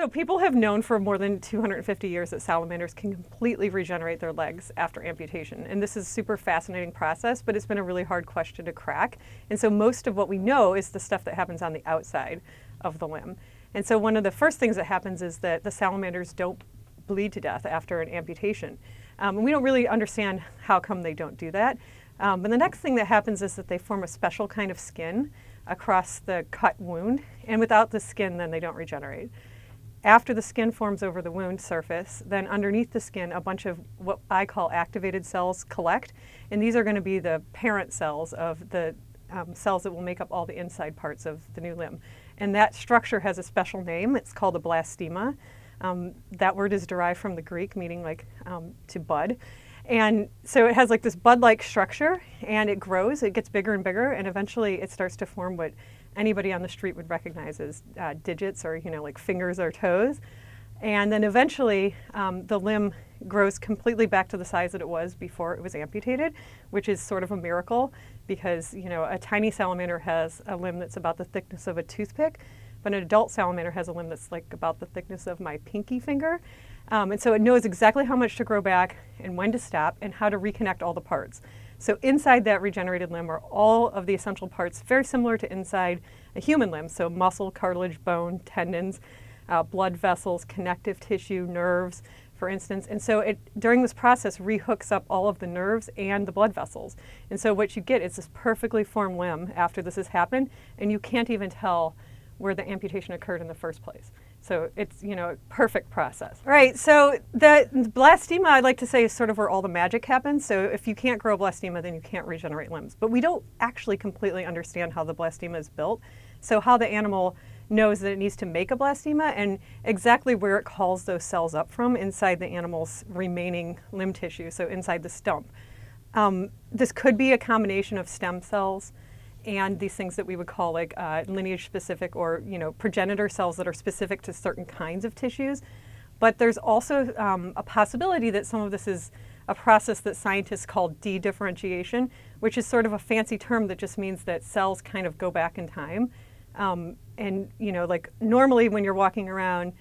So people have known for more than 250 years that salamanders can completely regenerate their legs after amputation. And this is a super fascinating process, but it's been a really hard question to crack. And so most of what we know is the stuff that happens on the outside of the limb. And so one of the first things that happens is that the salamanders don't bleed to death after an amputation. Um, and we don't really understand how come they don't do that. Um, but the next thing that happens is that they form a special kind of skin across the cut wound. And without the skin, then they don't regenerate after the skin forms over the wound surface, then underneath the skin, a bunch of what I call activated cells collect. And these are going to be the parent cells of the um, cells that will make up all the inside parts of the new limb. And that structure has a special name. It's called a blastema. Um, that word is derived from the Greek, meaning like um, to bud. And so it has like this bud like structure and it grows, it gets bigger and bigger, and eventually it starts to form what anybody on the street would recognize as uh, digits or, you know, like fingers or toes. And then eventually um, the limb grows completely back to the size that it was before it was amputated, which is sort of a miracle because, you know, a tiny salamander has a limb that's about the thickness of a toothpick, but an adult salamander has a limb that's like about the thickness of my pinky finger. Um, and so it knows exactly how much to grow back and when to stop and how to reconnect all the parts. So inside that regenerated limb are all of the essential parts, very similar to inside a human limb. So muscle, cartilage, bone, tendons, uh, blood vessels, connective tissue, nerves, for instance. And so it during this process rehooks up all of the nerves and the blood vessels. And so what you get is this perfectly formed limb after this has happened, and you can't even tell where the amputation occurred in the first place. So it's, you know, a perfect process. Right. so the blastema, I'd like to say, is sort of where all the magic happens. So if you can't grow blastema, then you can't regenerate limbs. But we don't actually completely understand how the blastema is built. So how the animal knows that it needs to make a blastema and exactly where it calls those cells up from inside the animal's remaining limb tissue, so inside the stump. Um, this could be a combination of stem cells, and these things that we would call like uh, lineage specific or you know progenitor cells that are specific to certain kinds of tissues. But there's also um, a possibility that some of this is a process that scientists call dedifferentiation, which is sort of a fancy term that just means that cells kind of go back in time. Um, and you know, like normally when you're walking around,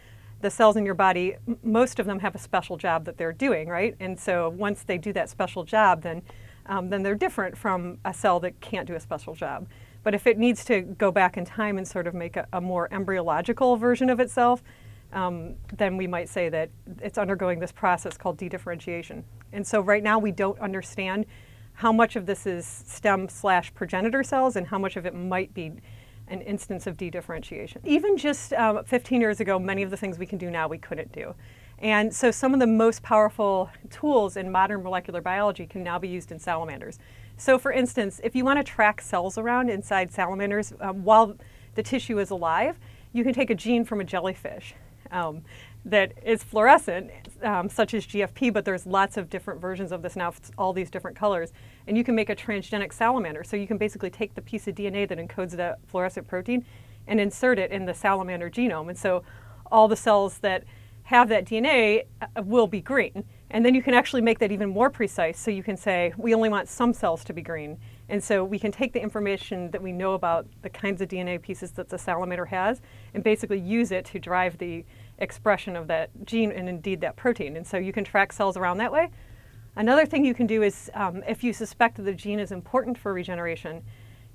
the cells in your body, m- most of them have a special job that they're doing, right? And so once they do that special job, then um, then they're different from a cell that can't do a special job. But if it needs to go back in time and sort of make a, a more embryological version of itself, um, then we might say that it's undergoing this process called dedifferentiation. And so right now we don't understand how much of this is stem slash progenitor cells and how much of it might be an instance of dedifferentiation. Even just um, 15 years ago, many of the things we can do now we couldn't do. And so some of the most powerful tools in modern molecular biology can now be used in salamanders. So for instance, if you want to track cells around inside salamanders um, while the tissue is alive, you can take a gene from a jellyfish um, that is fluorescent, um, such as GFP, but there's lots of different versions of this now, all these different colors. And you can make a transgenic salamander. So you can basically take the piece of DNA that encodes the fluorescent protein and insert it in the salamander genome. And so all the cells that have that DNA uh, will be green. And then you can actually make that even more precise. So you can say, we only want some cells to be green. And so we can take the information that we know about the kinds of DNA pieces that the salamander has and basically use it to drive the expression of that gene and indeed that protein. And so you can track cells around that way. Another thing you can do is um, if you suspect that the gene is important for regeneration,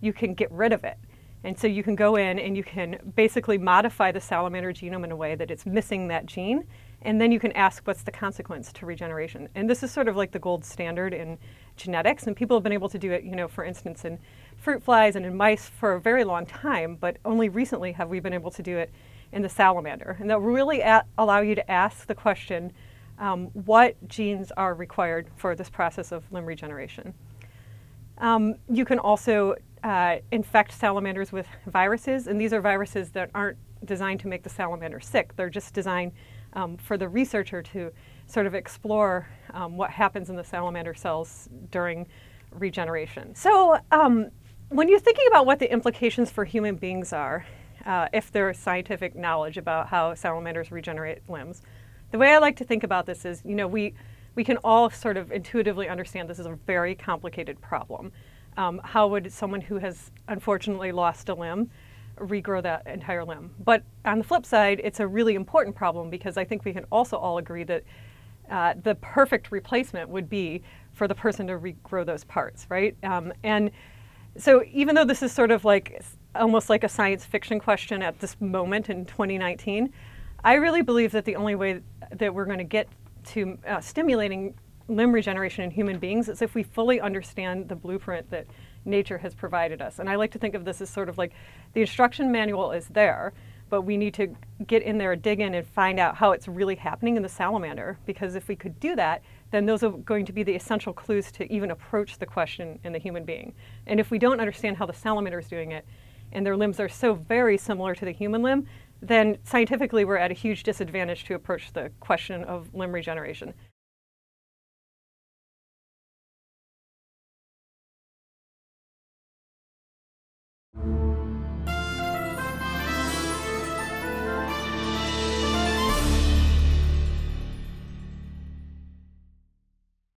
you can get rid of it. And so you can go in and you can basically modify the salamander genome in a way that it's missing that gene. And then you can ask what's the consequence to regeneration. And this is sort of like the gold standard in genetics. And people have been able to do it, you know, for instance, in fruit flies and in mice for a very long time. But only recently have we been able to do it in the salamander. And that will really a- allow you to ask the question um, what genes are required for this process of limb regeneration. Um, you can also uh, infect salamanders with viruses, and these are viruses that aren't designed to make the salamander sick. They're just designed um, for the researcher to sort of explore um, what happens in the salamander cells during regeneration. So, um, when you're thinking about what the implications for human beings are, uh, if there's scientific knowledge about how salamanders regenerate limbs, the way I like to think about this is, you know, we we can all sort of intuitively understand this is a very complicated problem. Um, how would someone who has unfortunately lost a limb regrow that entire limb. But on the flip side, it's a really important problem because I think we can also all agree that uh, the perfect replacement would be for the person to regrow those parts, right? Um, and so even though this is sort of like almost like a science fiction question at this moment in 2019, I really believe that the only way that we're going to get to uh, stimulating limb regeneration in human beings is if we fully understand the blueprint that nature has provided us. And I like to think of this as sort of like the instruction manual is there, but we need to get in there, dig in, and find out how it's really happening in the salamander. Because if we could do that, then those are going to be the essential clues to even approach the question in the human being. And if we don't understand how the salamander is doing it, and their limbs are so very similar to the human limb, then scientifically we're at a huge disadvantage to approach the question of limb regeneration.